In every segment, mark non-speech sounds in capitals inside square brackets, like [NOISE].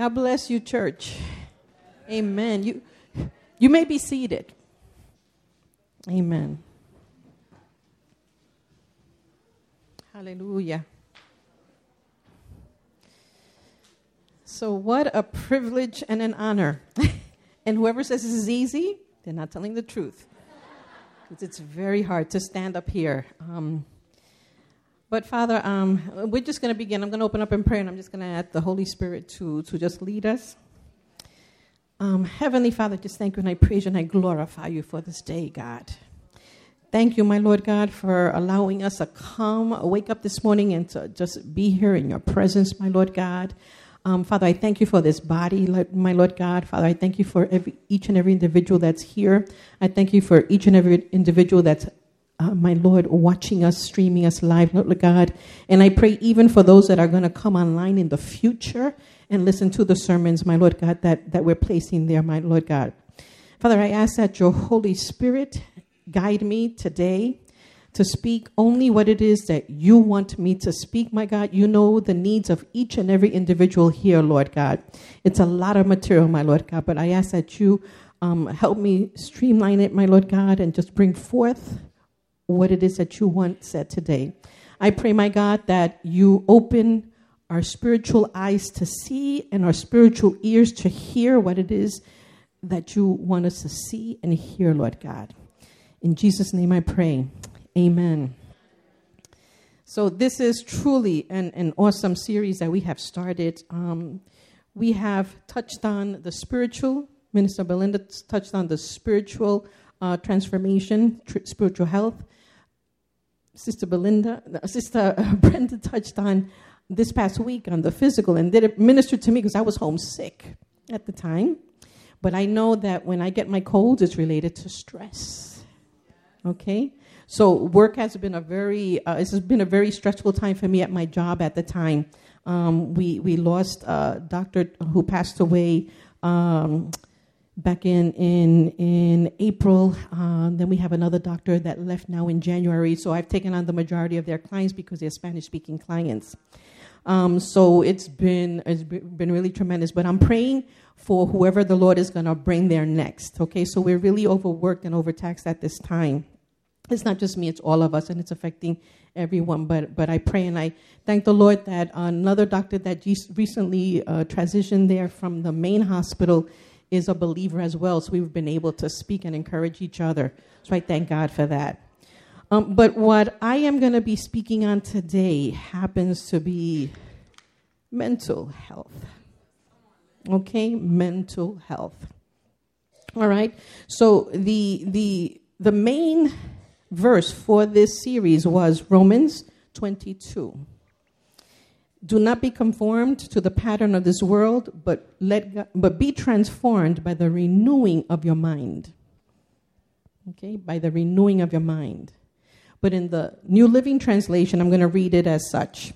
God bless you, church. Amen. You, you may be seated. Amen. Hallelujah. So, what a privilege and an honor. [LAUGHS] and whoever says this is easy, they're not telling the truth. It's very hard to stand up here. Um, but Father, um, we're just going to begin. I'm going to open up in prayer, and I'm just going to ask the Holy Spirit to, to just lead us. Um, Heavenly Father, just thank you, and I praise you, and I glorify you for this day, God. Thank you, my Lord God, for allowing us to come, wake up this morning, and to just be here in your presence, my Lord God. Um, Father, I thank you for this body, my Lord God. Father, I thank you for every, each and every individual that's here. I thank you for each and every individual that's uh, my Lord, watching us, streaming us live, Lord God. And I pray even for those that are going to come online in the future and listen to the sermons, my Lord God, that, that we're placing there, my Lord God. Father, I ask that your Holy Spirit guide me today to speak only what it is that you want me to speak, my God. You know the needs of each and every individual here, Lord God. It's a lot of material, my Lord God, but I ask that you um, help me streamline it, my Lord God, and just bring forth what it is that you want said today. I pray, my God, that you open our spiritual eyes to see and our spiritual ears to hear what it is that you want us to see and hear, Lord God. In Jesus' name I pray. Amen. So, this is truly an, an awesome series that we have started. Um, we have touched on the spiritual, Minister Belinda touched on the spiritual uh, transformation, tr- spiritual health. Sister Belinda, Sister [LAUGHS] Brenda touched on this past week on the physical and did it minister to me because I was homesick at the time. But I know that when I get my colds, it's related to stress. Okay? So work has been a very, uh, it's been a very stressful time for me at my job at the time. Um, we, we lost a doctor who passed away um, back in in in April. Um, then we have another doctor that left now in January. So I've taken on the majority of their clients because they're Spanish speaking clients. Um, so it's been it's been really tremendous. But I'm praying for whoever the Lord is going to bring there next. Okay, so we're really overworked and overtaxed at this time. It's not just me; it's all of us, and it's affecting everyone. But but I pray and I thank the Lord that another doctor that recently uh, transitioned there from the main hospital is a believer as well. So we've been able to speak and encourage each other. So I thank God for that. Um, but what I am going to be speaking on today happens to be mental health. Okay, mental health. All right. So the the the main verse for this series was Romans 22. Do not be conformed to the pattern of this world, but, let God, but be transformed by the renewing of your mind. Okay, by the renewing of your mind. But in the New Living Translation, I'm going to read it as such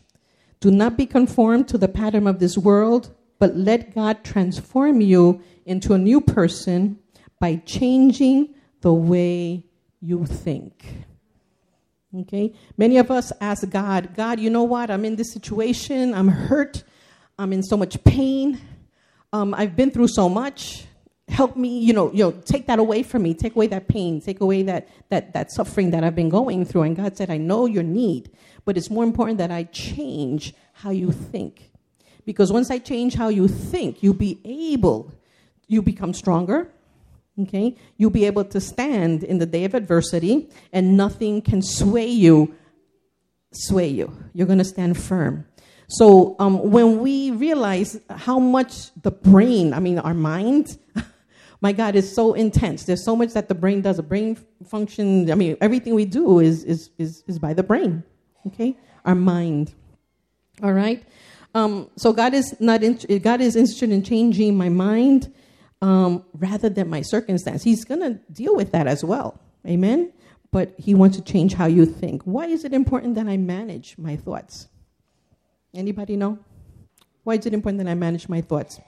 Do not be conformed to the pattern of this world, but let God transform you into a new person by changing the way you think. Okay? Many of us ask God, God, you know what? I'm in this situation. I'm hurt. I'm in so much pain. Um, I've been through so much. Help me, you know, you know, take that away from me. Take away that pain. Take away that, that, that suffering that I've been going through. And God said, I know your need, but it's more important that I change how you think. Because once I change how you think, you'll be able, you become stronger, Okay? You'll be able to stand in the day of adversity and nothing can sway you, sway you. You're going to stand firm. So um, when we realize how much the brain, I mean, our mind, [LAUGHS] my God, is so intense. There's so much that the brain does. The brain function, I mean, everything we do is, is, is, is by the brain, okay? Our mind. All right? Um, so God is not, in, God is interested in changing my mind um, rather than my circumstance. He's going to deal with that as well. Amen? But He wants to change how you think. Why is it important that I manage my thoughts? Anybody know? Why is it important that I manage my thoughts?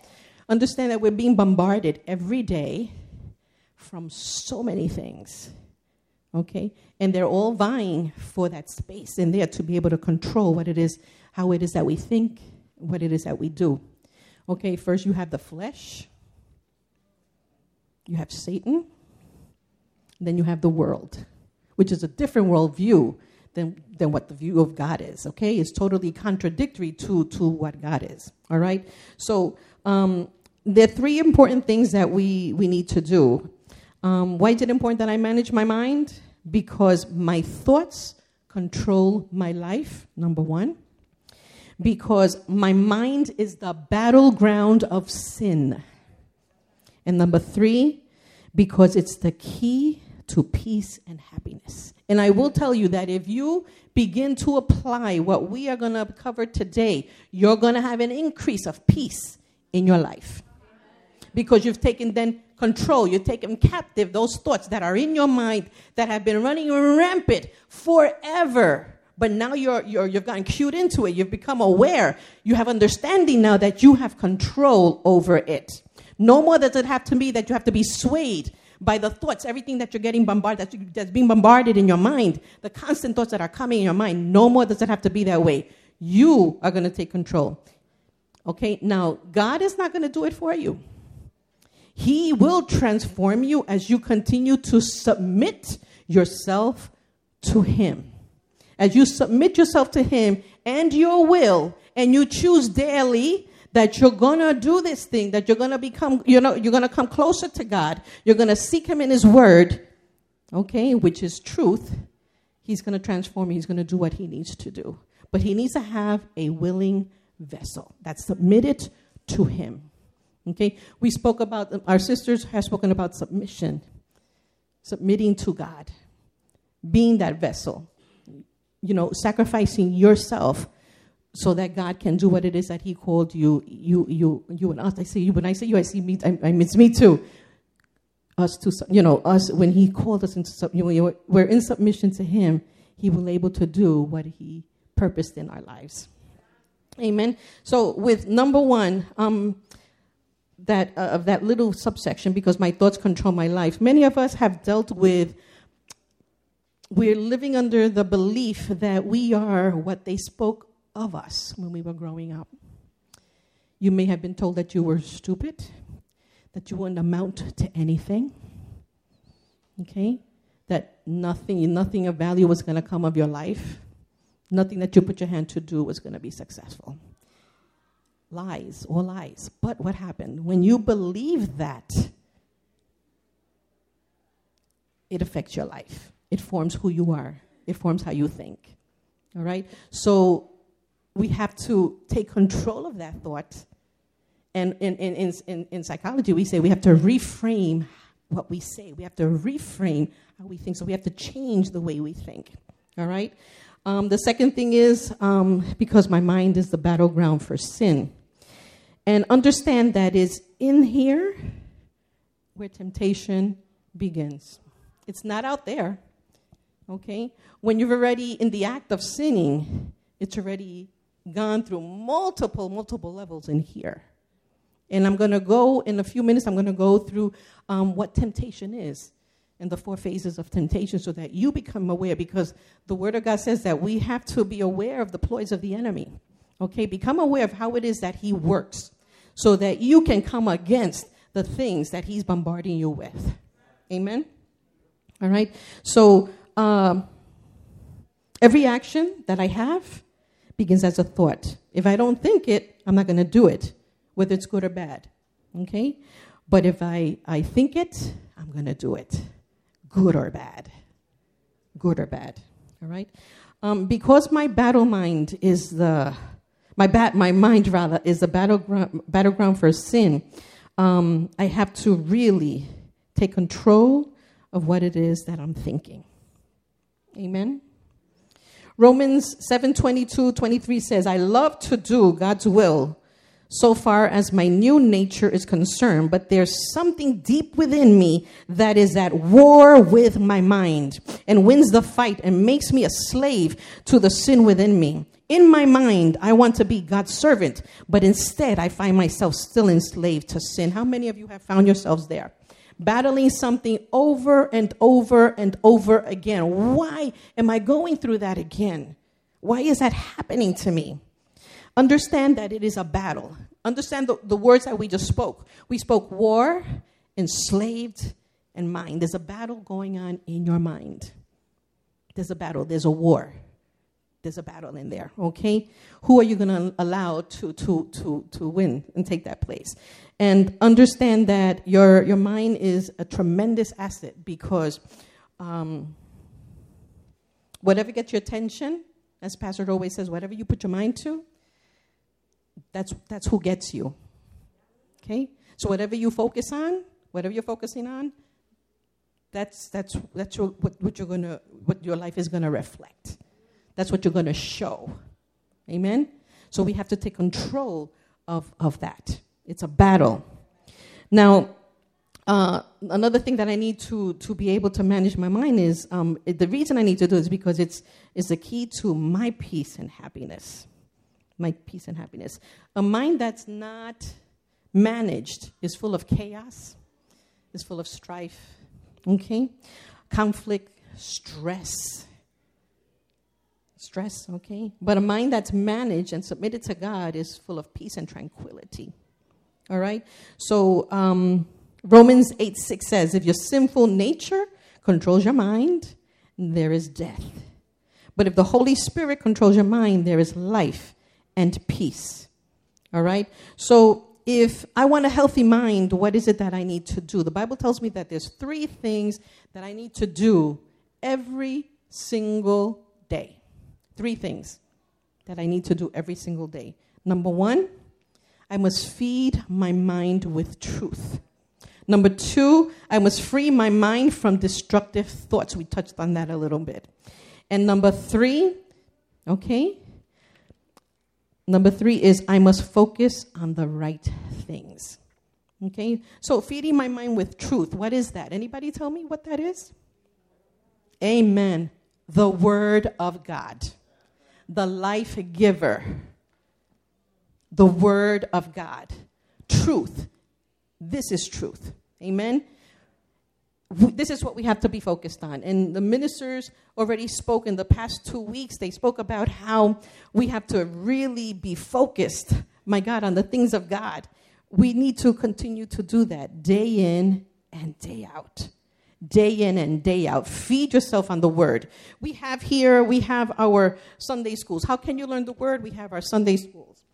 Understand that we're being bombarded every day from so many things. Okay? And they're all vying for that space in there to be able to control what it is, how it is that we think, what it is that we do. Okay, first you have the flesh, you have Satan, then you have the world, which is a different worldview than, than what the view of God is. Okay, it's totally contradictory to, to what God is. All right, so um, there are three important things that we, we need to do. Um, why is it important that I manage my mind? Because my thoughts control my life, number one because my mind is the battleground of sin. And number three, because it's the key to peace and happiness. And I will tell you that if you begin to apply what we are going to cover today, you're going to have an increase of peace in your life. Because you've taken then control, you've taken captive those thoughts that are in your mind that have been running rampant forever but now you're, you're, you've gotten cued into it. You've become aware. You have understanding now that you have control over it. No more does it have to be that you have to be swayed by the thoughts, everything that you're getting bombarded, that's, that's being bombarded in your mind, the constant thoughts that are coming in your mind. No more does it have to be that way. You are going to take control. Okay, now God is not going to do it for you. He will transform you as you continue to submit yourself to Him as you submit yourself to Him and your will, and you choose daily that you're gonna do this thing, that you're gonna become, you know, you're gonna come closer to God, you're gonna seek Him in His Word, okay, which is truth, He's gonna transform you, He's gonna do what He needs to do. But He needs to have a willing vessel that's submitted to Him. Okay, we spoke about, our sisters have spoken about submission, submitting to God, being that vessel you know, sacrificing yourself so that God can do what it is that He called you, you, you, you and us. I say you, when I say you, I see me. I, I it's me too. Us to, you know, us when He called us into, you know, we're in submission to Him. He will able to do what He purposed in our lives. Amen. So with number one, um, that uh, of that little subsection, because my thoughts control my life. Many of us have dealt with we're living under the belief that we are what they spoke of us when we were growing up. You may have been told that you were stupid, that you wouldn't amount to anything, okay? That nothing, nothing of value was going to come of your life, nothing that you put your hand to do was going to be successful. Lies, all lies. But what happened? When you believe that, it affects your life it forms who you are, it forms how you think. All right? So we have to take control of that thought. And in, in, in, in, psychology, we say we have to reframe what we say. We have to reframe how we think. So we have to change the way we think. All right? Um, the second thing is um, because my mind is the battleground for sin. And understand that is in here where temptation begins. It's not out there. Okay? When you're already in the act of sinning, it's already gone through multiple, multiple levels in here. And I'm going to go in a few minutes, I'm going to go through um, what temptation is and the four phases of temptation so that you become aware because the Word of God says that we have to be aware of the ploys of the enemy. Okay? Become aware of how it is that he works so that you can come against the things that he's bombarding you with. Amen? All right? So, um, every action that I have begins as a thought. If I don't think it, I'm not going to do it, whether it's good or bad. Okay? But if I, I think it, I'm going to do it, good or bad. Good or bad. All right? Um, because my battle mind is the, my, bat, my mind rather, is the battleground, battleground for sin, um, I have to really take control of what it is that I'm thinking. Amen. Romans 7 22, 23 says, I love to do God's will so far as my new nature is concerned, but there's something deep within me that is at war with my mind and wins the fight and makes me a slave to the sin within me. In my mind, I want to be God's servant, but instead I find myself still enslaved to sin. How many of you have found yourselves there? Battling something over and over and over again. Why am I going through that again? Why is that happening to me? understand that it is a battle. Understand the, the words that we just spoke. We spoke war, enslaved, and mind. There's a battle going on in your mind. There's a battle, there's a war. There's a battle in there, okay? Who are you going to allow to, to, to, to win and take that place? And understand that your, your mind is a tremendous asset because um, whatever gets your attention, as Pastor always says, whatever you put your mind to, that's, that's who gets you. Okay? So whatever you focus on, whatever you're focusing on, that's, that's, that's your, what, what, you're gonna, what your life is going to reflect. That's what you're going to show. Amen? So we have to take control of, of that. It's a battle. Now, uh, another thing that I need to, to be able to manage my mind is um, the reason I need to do is because it's, it's the key to my peace and happiness. My peace and happiness. A mind that's not managed is full of chaos, is full of strife, okay? Conflict, stress. Stress, okay? But a mind that's managed and submitted to God is full of peace and tranquility. All right? So, um, Romans 8 6 says, If your sinful nature controls your mind, there is death. But if the Holy Spirit controls your mind, there is life and peace. All right? So if I want a healthy mind, what is it that I need to do? The Bible tells me that there's three things that I need to do every single day. Three things that I need to do every single day. Number one, I must feed my mind with truth. Number two, I must free my mind from destructive thoughts. We touched on that a little bit. And number three, okay, number three is I must focus on the right things. Okay, so feeding my mind with truth. What is that? Anybody tell me what that is? Amen. The Word of God, the life giver, the Word of God, truth. This is truth. Amen. This is what we have to be focused on. And the ministers already spoke in the past two weeks. They spoke about how we have to really be focused, my God, on the things of God. We need to continue to do that day in and day out day in and day out. Feed yourself on the word. We have here, we have our Sunday schools. How can you learn the word? We have our Sunday schools.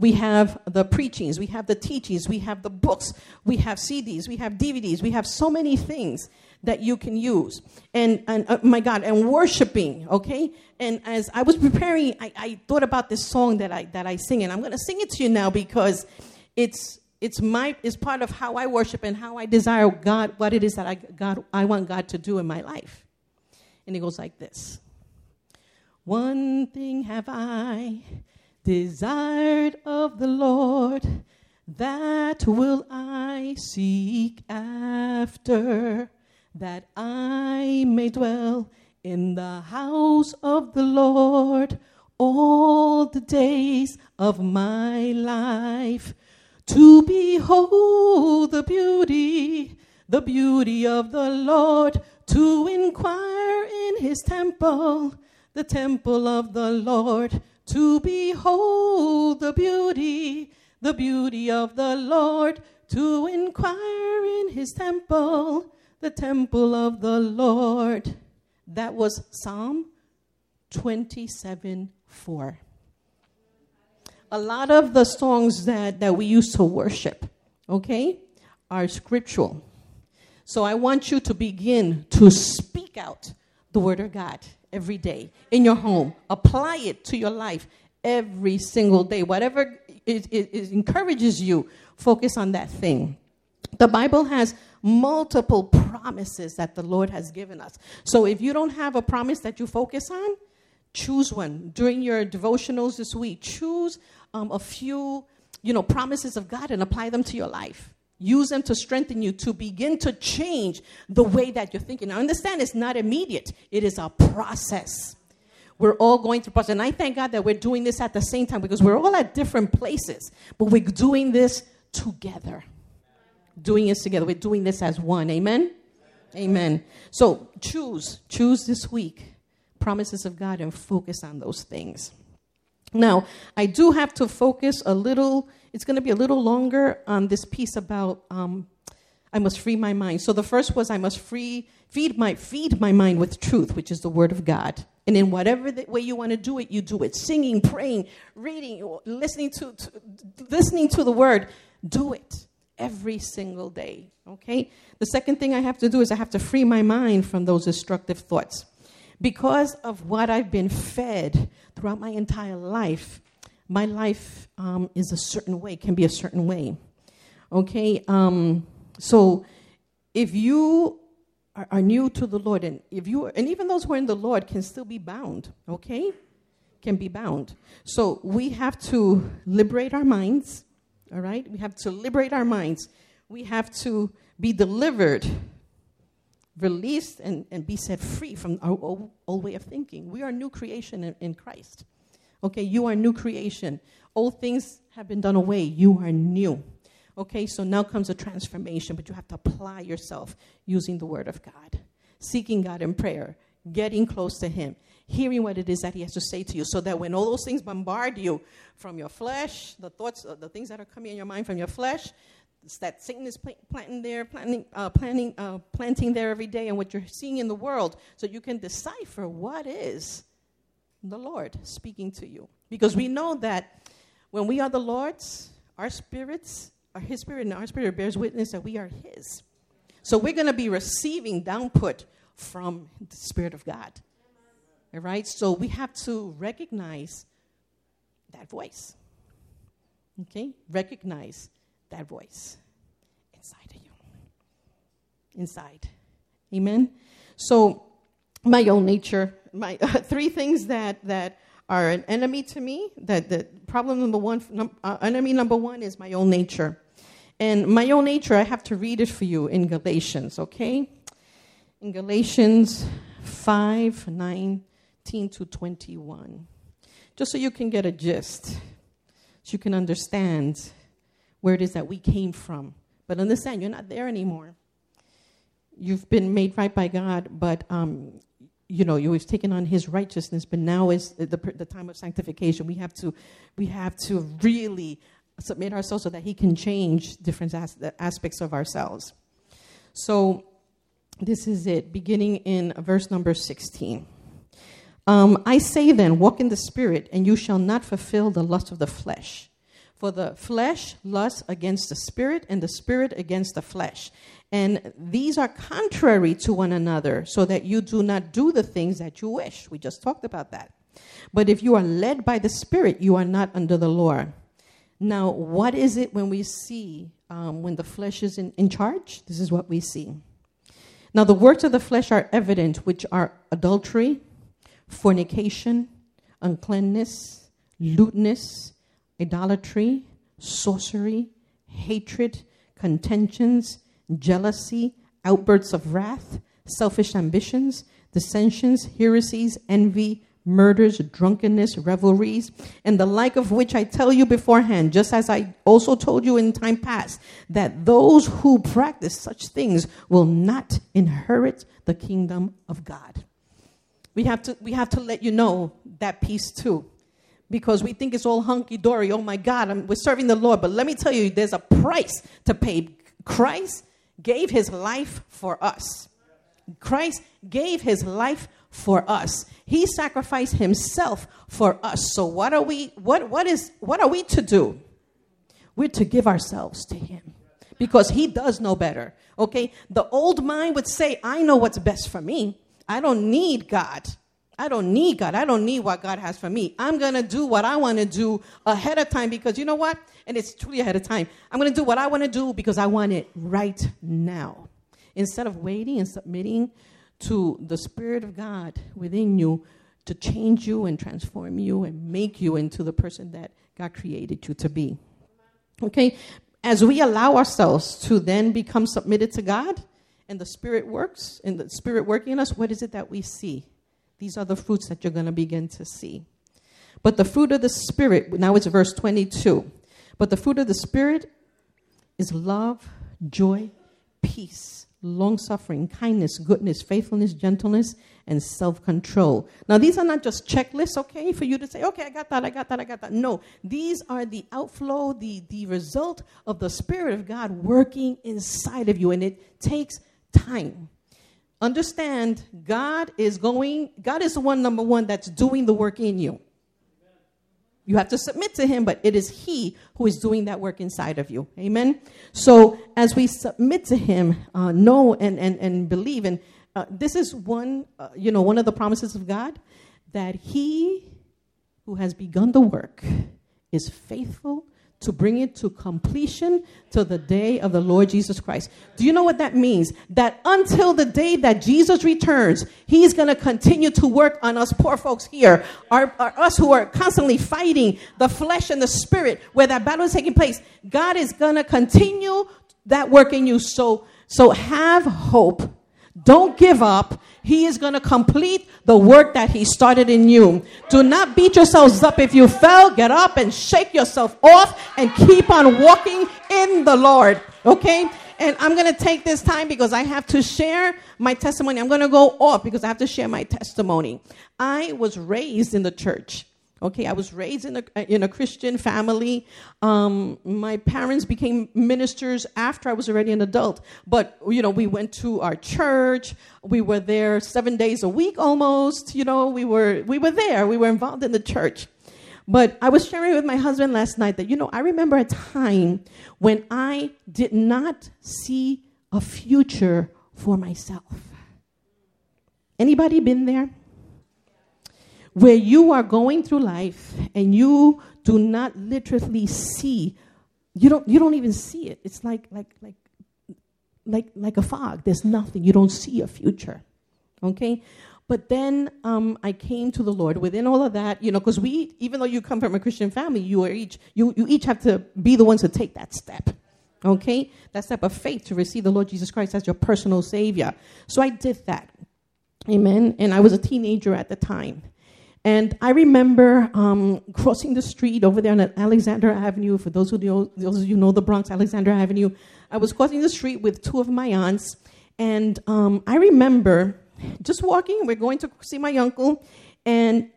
We have the preachings, we have the teachings, we have the books, we have CDs, we have DVDs, we have so many things that you can use. And, and uh, my God, and worshiping, okay? And as I was preparing, I, I thought about this song that I, that I sing, and I'm going to sing it to you now because it's, it's, my, it's part of how I worship and how I desire God, what it is that I, God, I want God to do in my life. And it goes like this One thing have I desired of the Lord, that will I seek after, that I may dwell in the house of the Lord all the days of my life, to behold the beauty, the beauty of the Lord, to inquire in his temple, the temple of the Lord to behold the beauty, the beauty of the Lord, to inquire in his temple, the temple of the Lord. That was Psalm 27 4. A lot of the songs that, that we used to worship, okay, are scriptural. So I want you to begin to speak out the word of God every day in your home. Apply it to your life every single day. Whatever it, it, it encourages you, focus on that thing. The Bible has multiple promises that the Lord has given us. So if you don't have a promise that you focus on, choose one. During your devotionals this week, choose um, a few, you know, promises of God and apply them to your life. Use them to strengthen you to begin to change the way that you're thinking. Now, understand it's not immediate, it is a process. We're all going through process. And I thank God that we're doing this at the same time because we're all at different places, but we're doing this together. Doing this together. We're doing this as one. Amen? Amen. So choose, choose this week promises of God and focus on those things. Now, I do have to focus a little, it's going to be a little longer on this piece about um, I must free my mind. So the first was I must free, feed my, feed my mind with truth, which is the word of God. And in whatever way you want to do it, you do it. Singing, praying, reading, listening to, to listening to the word. Do it every single day. Okay? The second thing I have to do is I have to free my mind from those destructive thoughts. Because of what I've been fed throughout my entire life, my life um, is a certain way, can be a certain way. Okay? Um, so if you are, are, new to the Lord, and if you and even those who are in the Lord can still be bound, okay? Can be bound. So we have to liberate our minds, all right? We have to liberate our minds. We have to be delivered released and, and be set free from our old, old way of thinking. We are new creation in, in Christ. Okay, you are new creation. Old things have been done away. You are new. Okay, so now comes a transformation, but you have to apply yourself using the Word of God, seeking God in prayer, getting close to Him, hearing what it is that He has to say to you, so that when all those things bombard you from your flesh, the thoughts, uh, the things that are coming in your mind from your flesh, that Satan is planting there, planting, uh, planting, uh, planting there every day, and what you're seeing in the world, so you can decipher what is the Lord speaking to you. Because we know that when we are the Lord's, our spirits, our His spirit, and our spirit bears witness that we are His. So we're going to be receiving downput from the Spirit of God. All right? So we have to recognize that voice. Okay? Recognize that voice inside of you. Inside. Amen? So, my own nature, my uh, [LAUGHS] three things that, that are an enemy to me, that the problem number one, num, uh, enemy number one is my own nature. And my own nature, I have to read it for you in Galatians, okay? In Galatians 5 19 to 21. Just so you can get a gist, so you can understand where it is that we came from. But understand, you're not there anymore. You've been made right by God, but um, you know you've taken on His righteousness. But now is the, the time of sanctification. We have to, we have to really submit ourselves so that He can change different as- aspects of ourselves. So this is it, beginning in verse number 16. Um, I say then, walk in the Spirit, and you shall not fulfill the lust of the flesh. For the flesh lusts against the spirit, and the spirit against the flesh. And these are contrary to one another, so that you do not do the things that you wish. We just talked about that. But if you are led by the Spirit, you are not under the law. Now, what is it when we see um, when the flesh is in, in charge? This is what we see. Now, the works of the flesh are evident, which are adultery, fornication, uncleanness, lewdness idolatry, sorcery, hatred, contentions, jealousy, outbursts of wrath, selfish ambitions, dissensions, heresies, envy, murders, drunkenness, revelries, and the like of which I tell you beforehand, just as I also told you in time past, that those who practice such things will not inherit the kingdom of God. We have to, we have to let you know that piece too because we think it's all hunky dory. Oh my God, I'm, we're serving the Lord. But let me tell you, there's a price to pay. Christ gave his life for us. Christ gave his life for us. He sacrificed himself for us. So what are we what what is what are we to do? We're to give ourselves to him. Because he does know better. Okay? The old mind would say, I know what's best for me. I don't need God. I don't need God. I don't need what God has for me. I'm going to do what I want to do ahead of time because you know what? And it's truly ahead of time. I'm going to do what I want to do because I want it right now. Instead of waiting and submitting to the Spirit of God within you to change you and transform you and make you into the person that God created you to be. Okay? As we allow ourselves to then become submitted to God and the Spirit works, and the Spirit working in us, what is it that we see? These are the fruits that you're going to begin to see. But the fruit of the Spirit, now it's verse 22. But the fruit of the Spirit is love, joy, peace, long suffering, kindness, goodness, faithfulness, gentleness, and self control. Now, these are not just checklists, okay, for you to say, okay, I got that, I got that, I got that. No, these are the outflow, the, the result of the Spirit of God working inside of you, and it takes time. Understand, God is going, God is the one, number one, that's doing the work in you. You have to submit to him, but it is he who is doing that work inside of you. Amen. So as we submit to him, uh, know and, and, and believe, and uh, this is one, uh, you know, one of the promises of God that he who has begun the work is faithful to bring it to completion to the day of the Lord Jesus Christ. Do you know what that means? That until the day that Jesus returns, He's going to continue to work on us poor folks here, our, our, us who are constantly fighting the flesh and the spirit, where that battle is taking place. God is going to continue that work in you. So, so have hope. Don't give up. He is going to complete the work that He started in you. Do not beat yourselves up. If you fell, get up and shake yourself off and keep on walking in the Lord. Okay? And I'm going to take this time because I have to share my testimony. I'm going to go off because I have to share my testimony. I was raised in the church. Okay, I was raised in a, in a Christian family. Um, my parents became ministers after I was already an adult. But, you know, we went to our church. We were there seven days a week almost. You know, we were, we were there. We were involved in the church. But I was sharing with my husband last night that, you know, I remember a time when I did not see a future for myself. Anybody been there? Where you are going through life and you do not literally see you don't you don't even see it. It's like like like like like a fog. There's nothing. You don't see a future. Okay? But then um, i came to the lord. Within all of that you know because we even though you come from a christian family you are each you, you each have to be the ones to take that step. Okay? That step of faith to receive the lord jesus christ as your personal savior. So i did that. Amen? And i was a teenager at the time and I remember um, crossing the street over there on Alexander Avenue. For those who know, those of you know the Bronx, Alexander Avenue. I was crossing the street with two of my aunts, and um, I remember just walking. We're going to see my uncle, and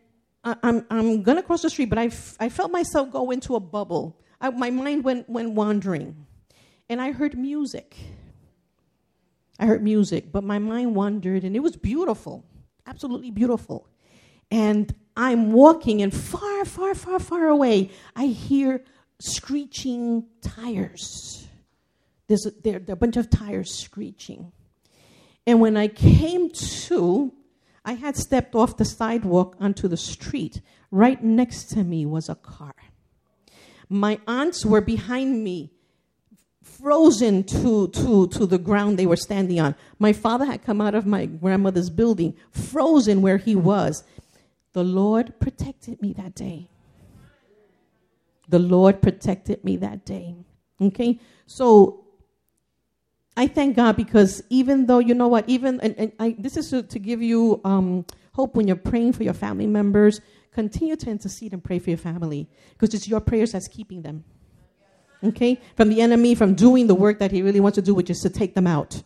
I, I'm I'm gonna cross the street, but I, f- I felt myself go into a bubble. I, my mind went went wandering, and I heard music. I heard music, but my mind wandered, and it was beautiful, absolutely beautiful. And I'm walking, and far, far, far, far away, I hear screeching tires. There's a, there, there are a bunch of tires screeching. And when I came to, I had stepped off the sidewalk onto the street. Right next to me was a car. My aunts were behind me, frozen to, to, to the ground they were standing on. My father had come out of my grandmother's building, frozen where he was. The Lord protected me that day. The Lord protected me that day. Okay? So I thank God because even though, you know what, even, and, and I, this is to, to give you um, hope when you're praying for your family members, continue to intercede and pray for your family because it's your prayers that's keeping them. Okay? From the enemy, from doing the work that he really wants to do, which is to take them out.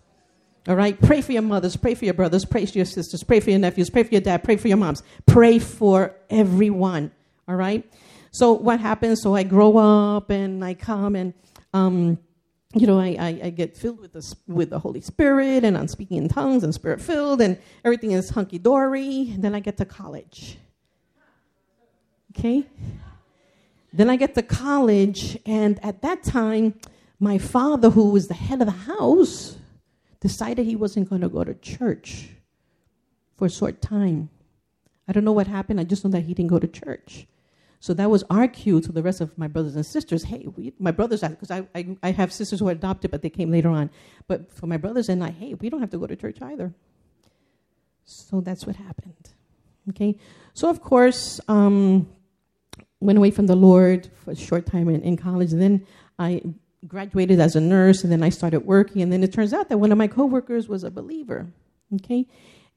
All right? Pray for your mothers, pray for your brothers, pray for your sisters, pray for your nephews, pray for your dad, pray for your moms. Pray for everyone. All right? So what happens? So I grow up and I come and um, you know, I, I, I, get filled with the, with the Holy Spirit and I'm speaking in tongues and spirit filled and everything is hunky dory. Then I get to college. Okay? Then I get to college, and at that time, my father, who was the head of the house, decided he wasn't going to go to church for a short time. I don't know what happened. I just know that he didn't go to church. So that was our cue to the rest of my brothers and sisters. Hey, we, my brothers, because I, I, I have sisters who are adopted, but they came later on. But for my brothers and I, hey, we don't have to go to church either. So that's what happened. Okay? So, of course, um, went away from the Lord for a short time in, in college. And then I graduated as a nurse and then I started working. And then it turns out that one of my coworkers was a believer, okay?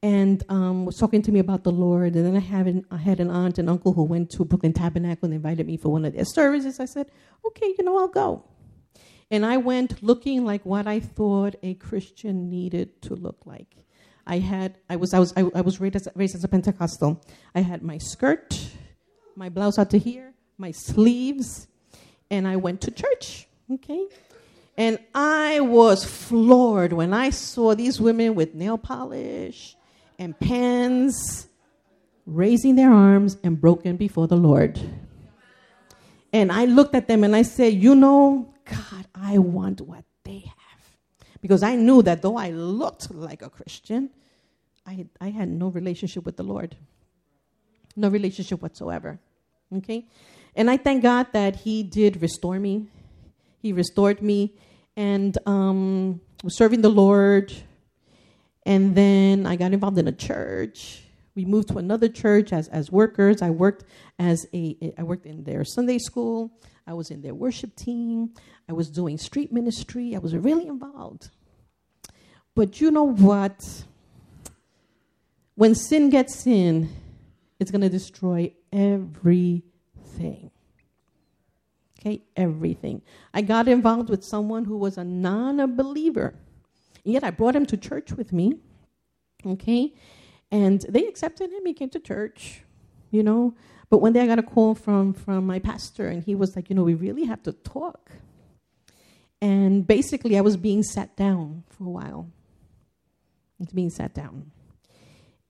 And um, was talking to me about the Lord. And then I, have an, I had an aunt and uncle who went to Brooklyn Tabernacle and invited me for one of their services. I said, okay, you know, I'll go. And I went looking like what I thought a Christian needed to look like. I had, I was, I was, I, I was raised as, raised as a Pentecostal. I had my skirt, my blouse out to here, my sleeves, and I went to church. Okay, and I was floored when I saw these women with nail polish and pens raising their arms and broken before the Lord. And I looked at them and I said, You know, God, I want what they have. Because I knew that though I looked like a Christian, I, I had no relationship with the Lord. No relationship whatsoever. Okay? And I thank God that He did restore me. He restored me and um, was serving the Lord. And then I got involved in a church. We moved to another church as, as workers. I worked as a I worked in their Sunday school. I was in their worship team. I was doing street ministry. I was really involved. But you know what? When sin gets in, it's going to destroy everything. Okay, everything. I got involved with someone who was a non believer. Yet I brought him to church with me. Okay, and they accepted him. He came to church, you know. But one day I got a call from, from my pastor, and he was like, you know, we really have to talk. And basically, I was being sat down for a while. It's being sat down.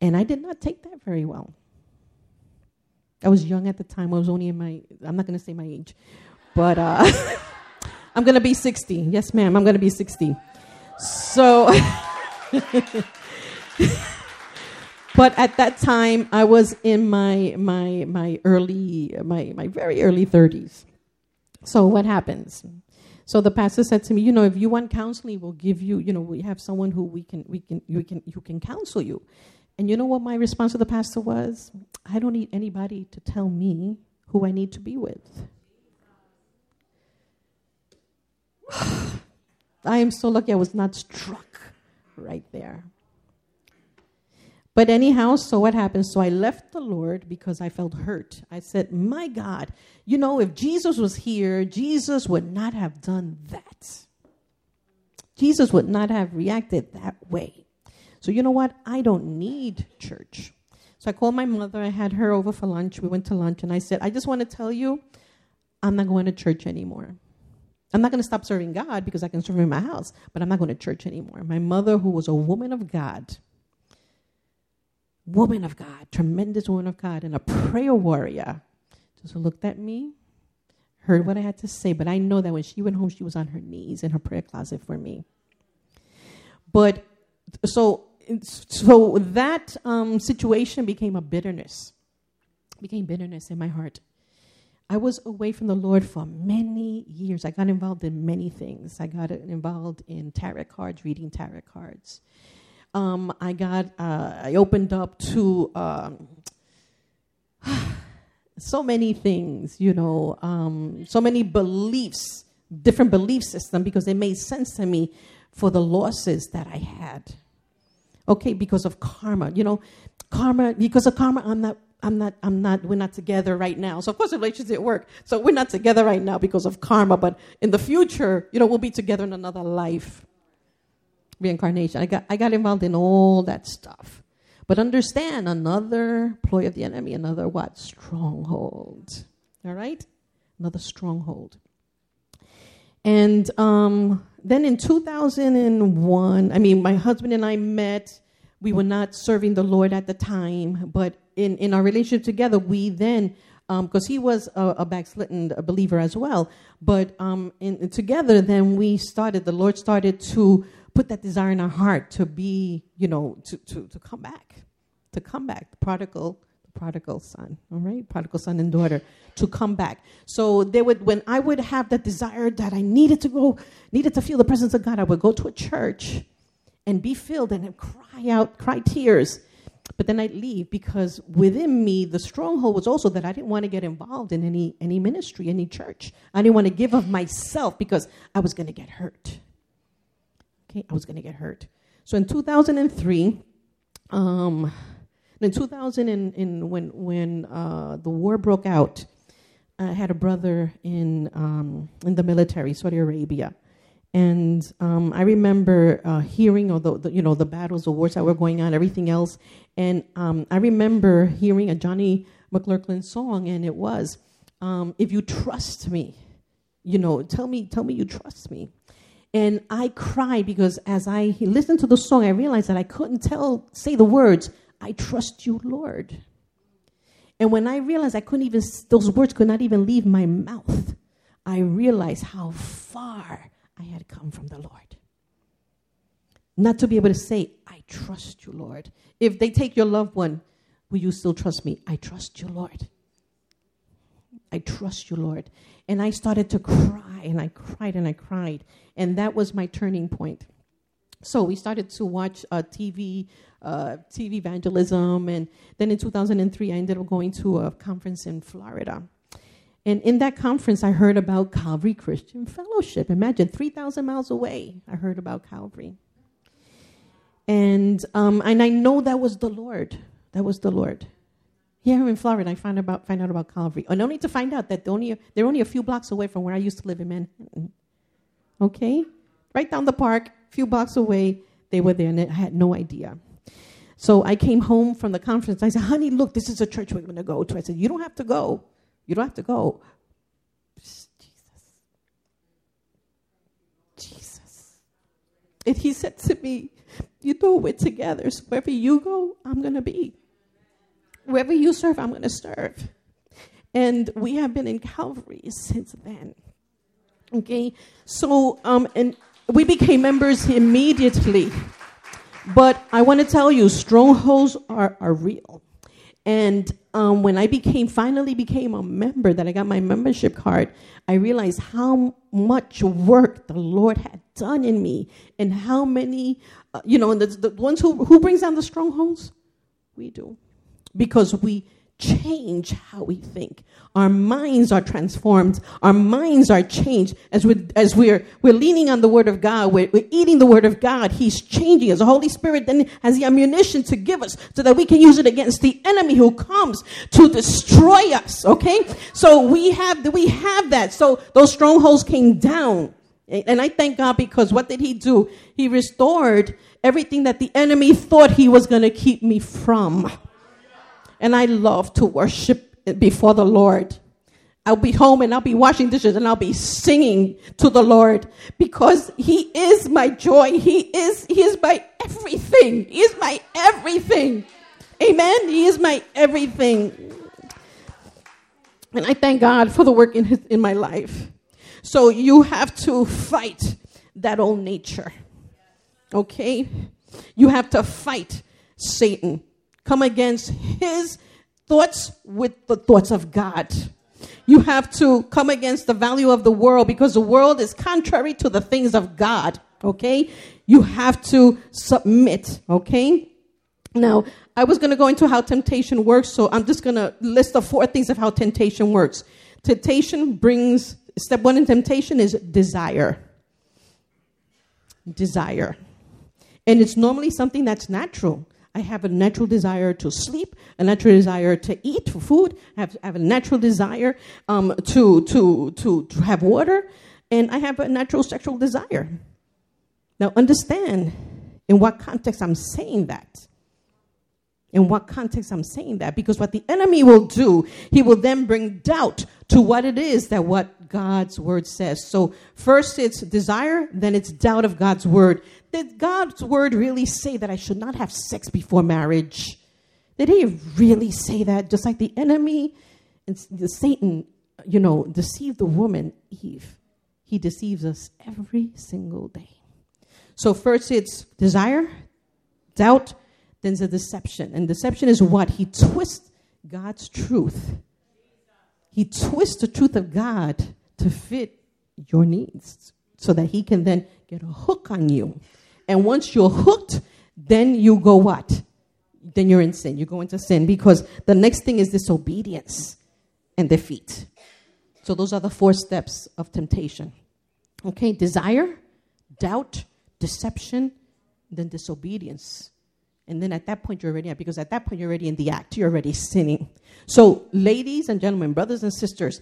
And I did not take that very well. I was young at the time. I was only in my, I'm not going to say my age, but uh, [LAUGHS] I'm going to be 60. Yes, ma'am, I'm going to be 60. So, [LAUGHS] but at that time, I was in my, my, my early, my, my very early 30s. So, what happens? So the pastor said to me, you know, if you want counseling, we'll give you, you know, we have someone who we can, we can, you can, who can counsel you. And you know what my response to the pastor was? I don't need anybody to tell me who I need to be with. [SIGHS] I am so lucky I was not struck right there. But anyhow, so what happened? So I left the Lord because I felt hurt. I said, My God, you know, if Jesus was here, Jesus would not have done that. Jesus would not have reacted that way. So you know what? I don't need church. So I called my mother. I had her over for lunch. We went to lunch, and I said, I just want to tell you, I'm not going to church anymore. I'm not going to stop serving God because I can serve in my house, but I'm not going to church anymore. My mother, who was a woman of God, woman of God, tremendous woman of God, and a prayer warrior, just looked at me, heard what I had to say, but I know that when she went home, she was on her knees in her prayer closet for me. But so, so that um, situation became a bitterness, became bitterness in my heart. I was away from the Lord for many years. I got involved in many things. I got involved in tarot cards, reading tarot cards. Um, I got, uh, I opened up to um, [SIGHS] so many things, you know, um, so many beliefs, different belief system, because it made sense to me for the losses that I had. Okay, because of karma, you know, karma. Because of karma, I'm not I'm not, I'm not, we're not together right now. So of course, relations didn't work. So we're not together right now because of karma, but in the future, you know, we'll be together in another life. Reincarnation. I got, I got involved in all that stuff. But understand another ploy of the enemy, another what? Stronghold. All right? Another stronghold. And um, then in 2001, I mean, my husband and I met. We were not serving the Lord at the time, but in, in our relationship together, we then, because um, he was a, a backslidden believer as well, but um, in, together, then we started, the Lord started to put that desire in our heart to be, you know, to, to, to come back, to come back, the prodigal, the prodigal son, all right, prodigal son and daughter, to come back. So they would, when I would have that desire that I needed to go, needed to feel the presence of God, I would go to a church and be filled and cry out, cry tears but then I'd leave because within me, the stronghold was also that I didn't want to get involved in any, any ministry, any church. I didn't want to give of myself because I was going to get hurt. Okay, I was going to get hurt. So in 2003, um, in 2000, in, in when, when uh, the war broke out, I had a brother in, um, in the military, Saudi Arabia. And um, I remember uh, hearing, although the, you know the battles, the wars that were going on, everything else. And um, I remember hearing a Donnie McClurkin song, and it was, um, "If you trust me, you know, tell me, tell me you trust me." And I cried because as I listened to the song, I realized that I couldn't tell, say the words, "I trust you, Lord." And when I realized I couldn't even, those words could not even leave my mouth, I realized how far I had come from the Lord. Not to be able to say, I trust you, Lord. If they take your loved one, will you still trust me? I trust you, Lord. I trust you, Lord. And I started to cry, and I cried and I cried. And that was my turning point. So we started to watch uh, TV, uh, TV evangelism, and then in 2003, I ended up going to a conference in Florida. And in that conference, I heard about Calvary Christian Fellowship. Imagine 3,000 miles away, I heard about Calvary. And, um, and I know that was the Lord. That was the Lord. Here in Florida, I found, about, find out about Calvary. And only to find out that they're only, they're only a few blocks away from where I used to live in Manhattan. Okay? Right down the park, a few blocks away, they were there, and I had no idea. So I came home from the conference. I said, honey, look, this is a church we're going to go to. I said, you don't have to go. You don't have to go. Jesus. Jesus. And he said to me, You know, we're together. So wherever you go, I'm going to be. Wherever you serve, I'm going to serve. And we have been in Calvary since then. Okay? So, um, and we became members immediately. But I want to tell you, strongholds are, are real. And um, when I became finally became a member, that I got my membership card, I realized how much work the Lord had done in me, and how many, uh, you know, and the, the ones who who brings down the strongholds, we do, because we change how we think. Our minds are transformed. Our minds are changed as we as we're we're leaning on the Word of God. We're, we're eating the Word of God. He's changing us. The Holy Spirit then has the ammunition to give us so that we can use it against the enemy who comes to destroy us. Okay, so we have we have that. So those strongholds came down, and I thank God because what did He do? He restored everything that the enemy thought he was going to keep me from. And I love to worship before the Lord. I'll be home and I'll be washing dishes and I'll be singing to the Lord because He is my joy. He is, He is my everything. He is my everything. Amen. He is my everything. And I thank God for the work in, his, in my life. So you have to fight that old nature. Okay? You have to fight Satan come against his thoughts with the thoughts of God. You have to come against the value of the world because the world is contrary to the things of God. Okay? You have to submit. Okay? Now, I was going to go into how temptation works, so I'm just going to list the four things of how temptation works. Temptation brings, step one in temptation is desire. Desire. And it's normally something that's natural. I have a natural desire to sleep, a natural desire to eat for food, I have, I have a natural desire um, to, to, to, to have water, and I have a natural sexual desire. Now, understand in what context I'm saying that. In what context I'm saying that. Because what the enemy will do, he will then bring doubt to what it is that what God's word says. So, first it's desire, then it's doubt of God's word. Did God's word really say that I should not have sex before marriage? Did he really say that? Just like the enemy and the Satan, you know, deceived the woman, Eve. He deceives us every single day. So first it's desire, doubt, then the deception. And deception is what? He twists God's truth. He twists the truth of God to fit your needs so that he can then get a hook on you. And once you're hooked, then you go what? Then you're in sin. You go into sin because the next thing is disobedience and defeat. So those are the four steps of temptation. Okay, desire, doubt, deception, then disobedience. And then at that point, you're already, because at that point, you're already in the act. You're already sinning. So, ladies and gentlemen, brothers and sisters,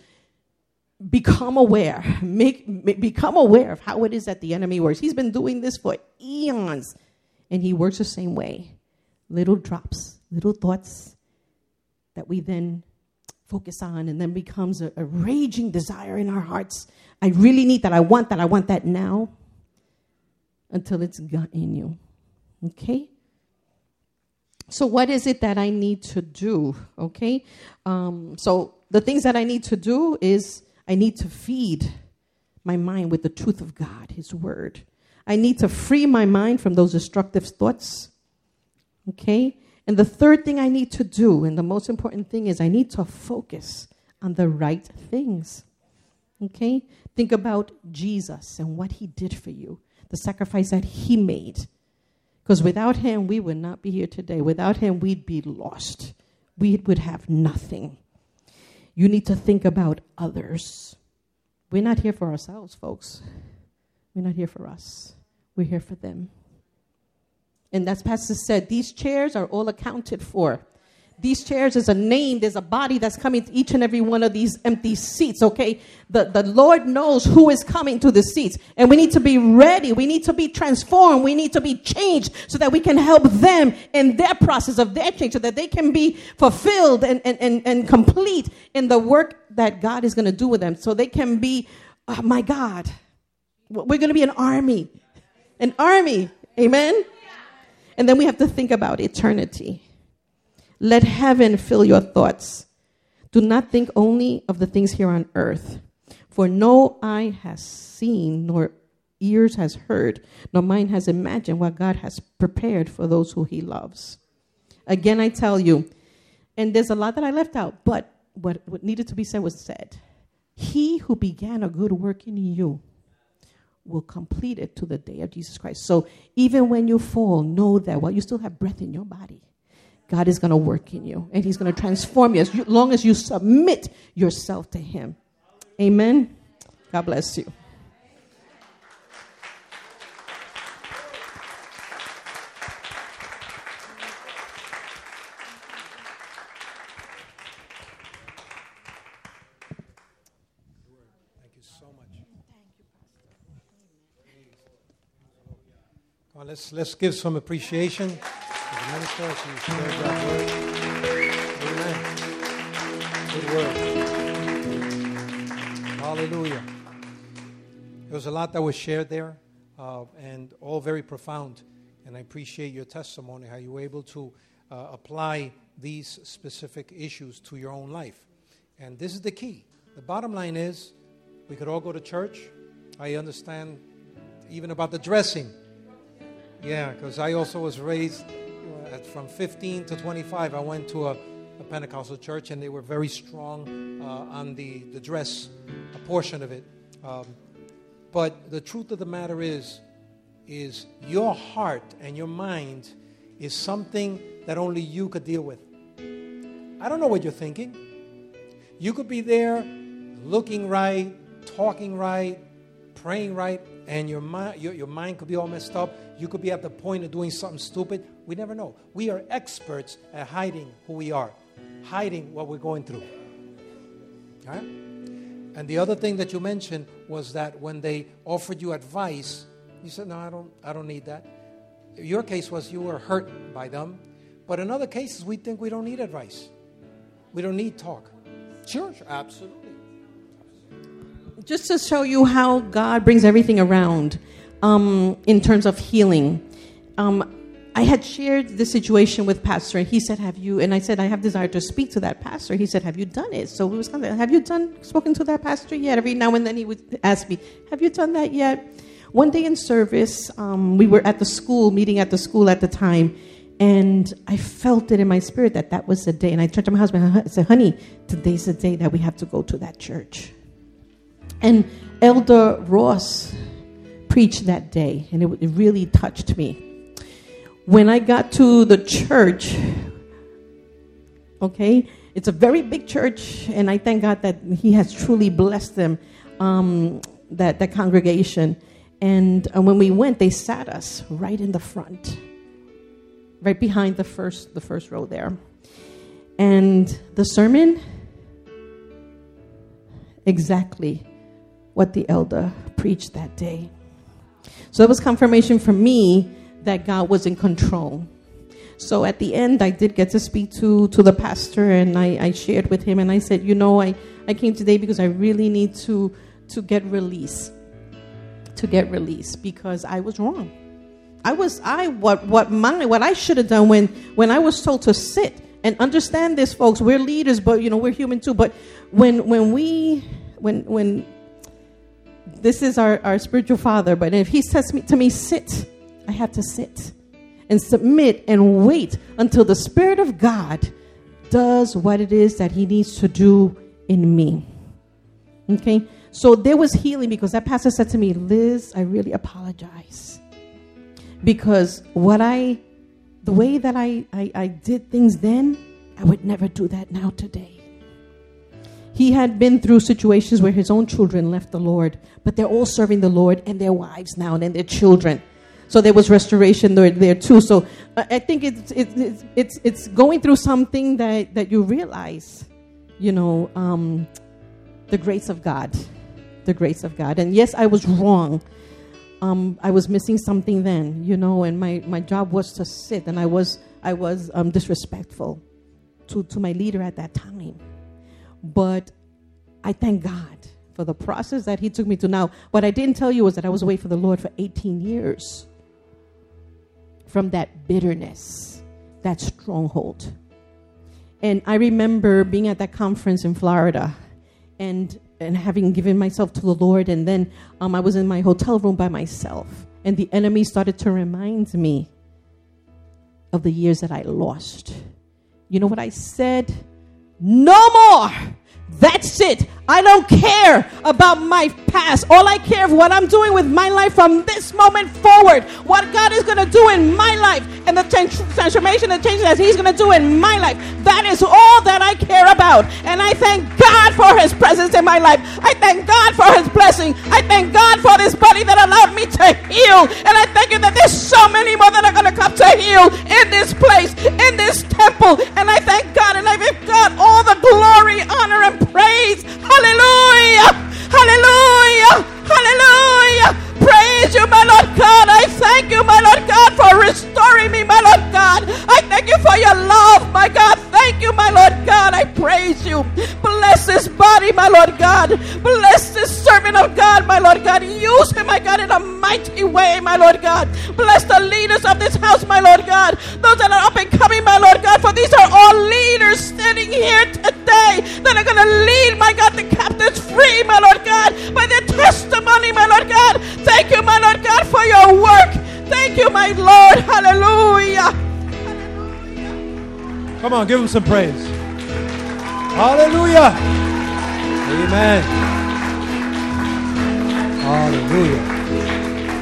become aware, make, make, become aware of how it is that the enemy works. He's been doing this for eons, and he works the same way. Little drops, little thoughts that we then focus on, and then becomes a, a raging desire in our hearts. I really need that. I want that. I want that now. Until it's got in you. Okay? So, what is it that I need to do? Okay? Um, so, the things that I need to do is I need to feed my mind with the truth of God, His Word. I need to free my mind from those destructive thoughts. Okay? And the third thing I need to do, and the most important thing, is I need to focus on the right things. Okay? Think about Jesus and what He did for you, the sacrifice that He made because without him, we would not be here today. Without him, we'd be lost. We would have nothing. You need to think about others. We're not here for ourselves, folks. We're not here for us. We're here for them. And as Pastor said, these chairs are all accounted for these chairs is a name, there's a body that's coming to each and every one of these empty seats, okay? The, the Lord knows who is coming to the seats. And we need to be ready. We need to be transformed. We need to be changed so that we can help them in their process of their change so that they can be fulfilled and, and, and, and complete in the work that God is going to do with them. So they can be, oh my God, we're going to be an army. An army. Amen? And then we have to think about eternity. Let heaven fill your thoughts. Do not think only of the things here on earth. For no eye has seen, nor ears has heard, nor mind has imagined what God has prepared for those who he loves. Again, I tell you, and there's a lot that I left out, but what, what needed to be said was said. He who began a good work in you will complete it to the day of Jesus Christ. So even when you fall, know that while you still have breath in your body, God is going to work in you and He's going to transform you as you, long as you submit yourself to Him. Amen. God bless you. Thank you so much. Let's, let's give some appreciation that word. Amen. Good word. Hallelujah. There was a lot that was shared there, uh, and all very profound. And I appreciate your testimony, how you were able to uh, apply these specific issues to your own life. And this is the key. The bottom line is we could all go to church. I understand even about the dressing. Yeah, because I also was raised at, from 15 to 25, I went to a, a Pentecostal church, and they were very strong uh, on the, the dress, a portion of it. Um, but the truth of the matter is, is your heart and your mind is something that only you could deal with. I don't know what you're thinking. You could be there looking right, talking right, praying right, and your mind, your, your mind could be all messed up. You could be at the point of doing something stupid. We never know. We are experts at hiding who we are, hiding what we're going through. Right? And the other thing that you mentioned was that when they offered you advice, you said, "No, I don't. I don't need that." Your case was you were hurt by them, but in other cases, we think we don't need advice. We don't need talk. Sure, sure absolutely. Just to show you how God brings everything around um, in terms of healing. Um, I had shared this situation with pastor, and he said, "Have you?" And I said, "I have desire to speak to that pastor." He said, "Have you done it?" So we was kind of, "Have you done spoken to that pastor yet?" Every now and then he would ask me, "Have you done that yet?" One day in service, um, we were at the school meeting at the school at the time, and I felt it in my spirit that that was the day. And I turned to my husband. I said, "Honey, today's the day that we have to go to that church." And Elder Ross preached that day, and it, it really touched me when I got to the church, okay, it's a very big church, and I thank God that He has truly blessed them, um, that, that congregation. And uh, when we went, they sat us right in the front, right behind the first, the first row there. And the sermon, exactly what the elder preached that day. So it was confirmation for me that God was in control. So at the end, I did get to speak to, to the pastor, and I, I shared with him, and I said, You know, I, I came today because I really need to, to get release. To get release because I was wrong. I was I what what my what I should have done when when I was told to sit and understand this, folks. We're leaders, but you know we're human too. But when when we when when this is our, our spiritual father, but if he says me, to me, sit, I have to sit and submit and wait until the Spirit of God does what it is that he needs to do in me. Okay? So there was healing because that pastor said to me, Liz, I really apologize. Because what I, the way that I, I, I did things then, I would never do that now today. He had been through situations where his own children left the Lord, but they're all serving the Lord and their wives now and their children. So there was restoration there, there too. So uh, I think it's, it's, it's, it's going through something that, that you realize, you know, um, the grace of God. The grace of God. And yes, I was wrong. Um, I was missing something then, you know, and my, my job was to sit, and I was, I was um, disrespectful to, to my leader at that time. But I thank God for the process that He took me to now. What I didn't tell you was that I was away for the Lord for 18 years from that bitterness, that stronghold. And I remember being at that conference in Florida and, and having given myself to the Lord. And then um, I was in my hotel room by myself. And the enemy started to remind me of the years that I lost. You know what I said? No more. That's it. I don't care about my past. All I care of what I'm doing with my life from this moment forward. What God is going to do in my life and the transformation and changes that He's going to do in my life. That is all that I care about. And I thank God for His presence in my life. I thank God for His blessing. I thank God for this body that allowed me to heal. And I thank you that there's so many more that are going to come to heal in this place, in this temple. And I thank God and I give God all the glory, honor, and praise. Hallelujah! Hallelujah! Hallelujah! Praise you, my Lord God. I thank you, my Lord God, for restoring me, my Lord God. I thank you for your love, my God. Thank you, my Lord God. I praise you. Bless this body, my Lord God. Bless this servant of God, my Lord God. Use him, my God, in a mighty way, my Lord God. Bless the leaders of this house, my Lord God. Those that are up and coming, my Lord God, for these are all leaders standing here today that are going to lead, my God, the captives free, my Lord God, by their testimony, my Lord God. Thank you, my Lord God, for your work. Thank you, my Lord. Hallelujah. Come on, give him some praise. Hallelujah. Amen. Hallelujah.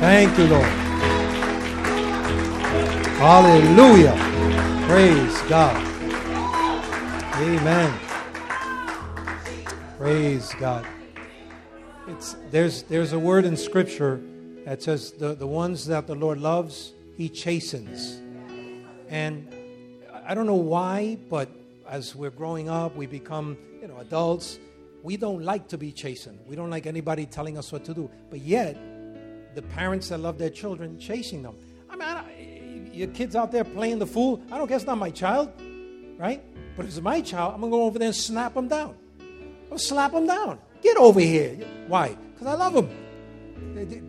Thank you, Lord. Hallelujah. Praise God. Amen. Praise God. It's, there's, there's a word in Scripture that says, the, the ones that the Lord loves, He chastens. And I don't know why, but as we're growing up, we become, you know, adults. We don't like to be chastened. We don't like anybody telling us what to do. But yet, the parents that love their children chasing them. I mean, I your kids out there playing the fool. I don't guess not my child, right? But if it's my child, I'm gonna go over there and snap them down. I'll slap them down. Get over here. Why? Because I love them.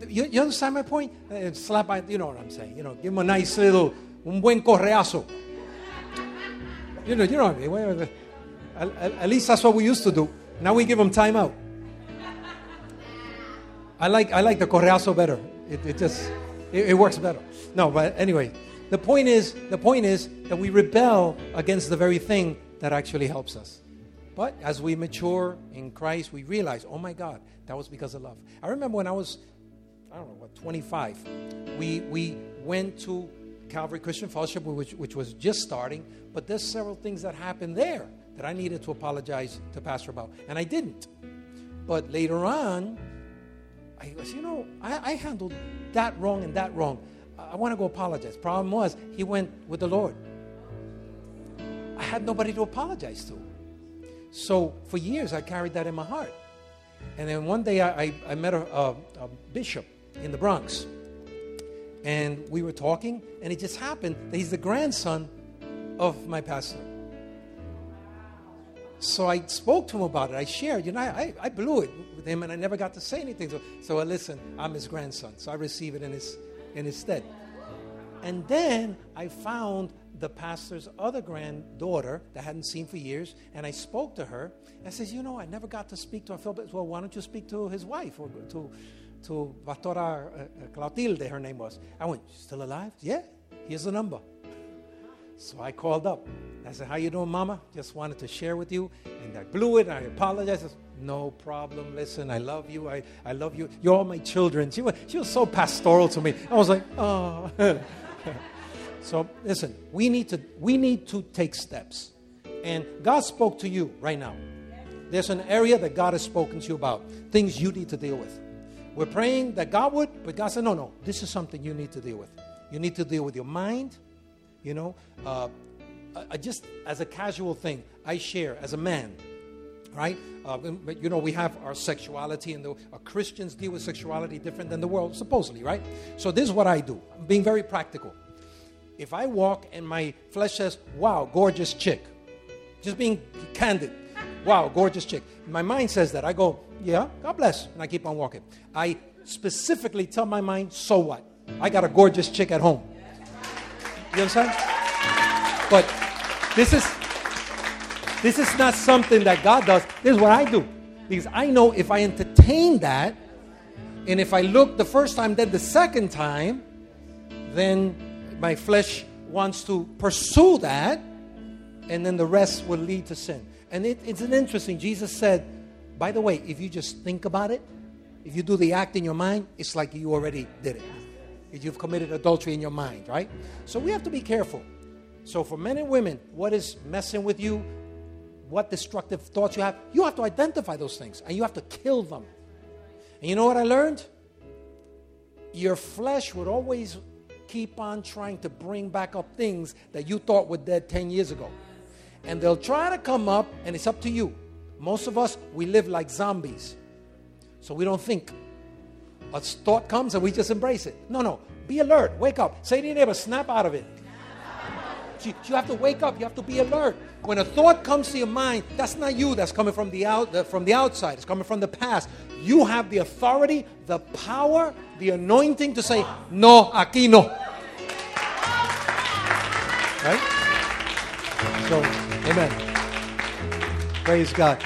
You, you, understand my point? Uh, slap, you know what I'm saying. You know, give them a nice little, un buen correazo. You know, you know what I mean. At, at least that's what we used to do. Now we give them time out. I like, I like the correazo better. It, it just, it, it works better. No, but anyway, the point is, the point is that we rebel against the very thing that actually helps us. But as we mature in Christ, we realize, oh my God, that was because of love. I remember when I was, I don't know, what, 25, we, we went to Calvary Christian Fellowship, which, which was just starting, but there's several things that happened there that I needed to apologize to Pastor about, and I didn't. But later on, I was, you know, I, I handled that wrong and that wrong. I, I want to go apologize. Problem was, he went with the Lord. I had nobody to apologize to. So for years, I carried that in my heart. And then one day I, I, I met a, a, a bishop in the Bronx. And we were talking, and it just happened that he's the grandson of my pastor. So I spoke to him about it. I shared, you know, I, I blew it with him and I never got to say anything. So, so I listen, I'm his grandson. So I receive it in his, in his stead. And then I found the pastor's other granddaughter that I hadn't seen for years, and I spoke to her. I says, you know, I never got to speak to her. I well, why don't you speak to his wife or to, to Pastora uh, Clotilde, her name was. I went, She's still alive? Yeah, here's the number. So I called up. I said, how you doing, mama? Just wanted to share with you. And I blew it. I apologize. I said, no problem. Listen, I love you. I, I love you. You're all my children. She was, she was so pastoral to me. I was like, oh. [LAUGHS] so listen, we need to we need to take steps. And God spoke to you right now. There's an area that God has spoken to you about, things you need to deal with. We're praying that God would, but God said, no, no, this is something you need to deal with. You need to deal with your mind, you know. Uh, I just as a casual thing, I share as a man, right? Uh, but you know, we have our sexuality, and the Christians deal with sexuality different than the world, supposedly, right? So this is what I do. I'm being very practical. If I walk and my flesh says, "Wow, gorgeous chick," just being candid, "Wow, gorgeous chick," my mind says that. I go, "Yeah, God bless," and I keep on walking. I specifically tell my mind, "So what? I got a gorgeous chick at home." You understand? But this is this is not something that God does. This is what I do. Because I know if I entertain that, and if I look the first time, then the second time, then my flesh wants to pursue that, and then the rest will lead to sin. And it, it's an interesting. Jesus said, by the way, if you just think about it, if you do the act in your mind, it's like you already did it. You've committed adultery in your mind, right? So we have to be careful. So for men and women, what is messing with you? What destructive thoughts you have? You have to identify those things and you have to kill them. And you know what I learned? Your flesh would always keep on trying to bring back up things that you thought were dead 10 years ago. And they'll try to come up, and it's up to you. Most of us, we live like zombies. So we don't think. A thought comes and we just embrace it. No, no. Be alert. Wake up. Say to your neighbor, snap out of it. [LAUGHS] You, you have to wake up. You have to be alert. When a thought comes to your mind, that's not you. That's coming from the out from the outside. It's coming from the past. You have the authority, the power, the anointing to say, "No, aquí no." Right? So, amen. Praise God.